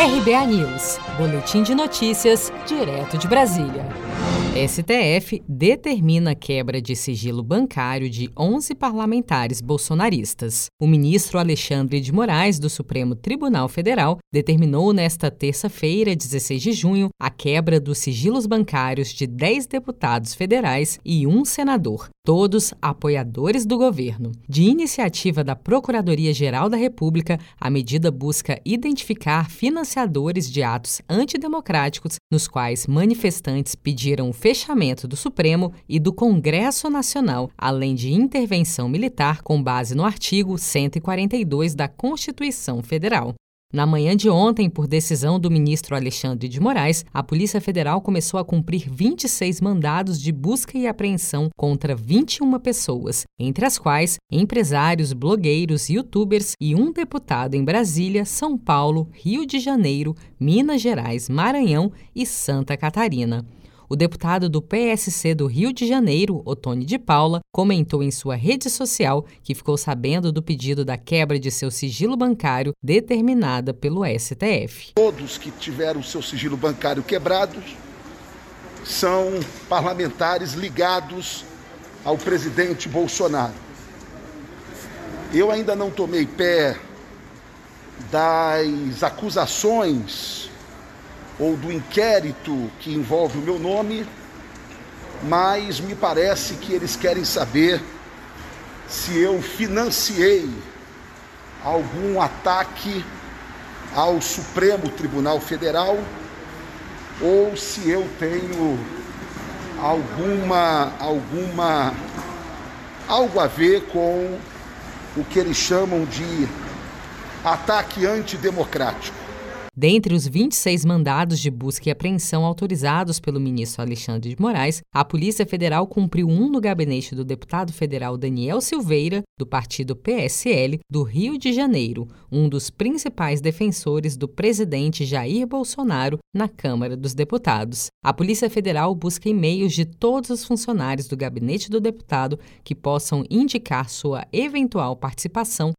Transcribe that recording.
RBA News, Boletim de Notícias, direto de Brasília. STF determina quebra de sigilo bancário de 11 parlamentares bolsonaristas. O ministro Alexandre de Moraes, do Supremo Tribunal Federal, determinou nesta terça-feira, 16 de junho, a quebra dos sigilos bancários de 10 deputados federais e um senador, todos apoiadores do governo. De iniciativa da Procuradoria-Geral da República, a medida busca identificar financiadores de atos antidemocráticos nos quais manifestantes pediram o fechamento do Supremo e do Congresso Nacional, além de intervenção militar com base no artigo 142 da Constituição Federal. Na manhã de ontem, por decisão do ministro Alexandre de Moraes, a Polícia Federal começou a cumprir 26 mandados de busca e apreensão contra 21 pessoas, entre as quais empresários, blogueiros, youtubers e um deputado em Brasília, São Paulo, Rio de Janeiro, Minas Gerais, Maranhão e Santa Catarina. O deputado do PSC do Rio de Janeiro, Otone de Paula, comentou em sua rede social que ficou sabendo do pedido da quebra de seu sigilo bancário determinada pelo STF. Todos que tiveram seu sigilo bancário quebrado são parlamentares ligados ao presidente Bolsonaro. Eu ainda não tomei pé das acusações ou do inquérito que envolve o meu nome, mas me parece que eles querem saber se eu financiei algum ataque ao Supremo Tribunal Federal ou se eu tenho alguma alguma algo a ver com o que eles chamam de ataque antidemocrático. Dentre os 26 mandados de busca e apreensão autorizados pelo ministro Alexandre de Moraes, a Polícia Federal cumpriu um no gabinete do deputado federal Daniel Silveira, do partido PSL, do Rio de Janeiro, um dos principais defensores do presidente Jair Bolsonaro na Câmara dos Deputados. A Polícia Federal busca e-mails de todos os funcionários do gabinete do deputado que possam indicar sua eventual participação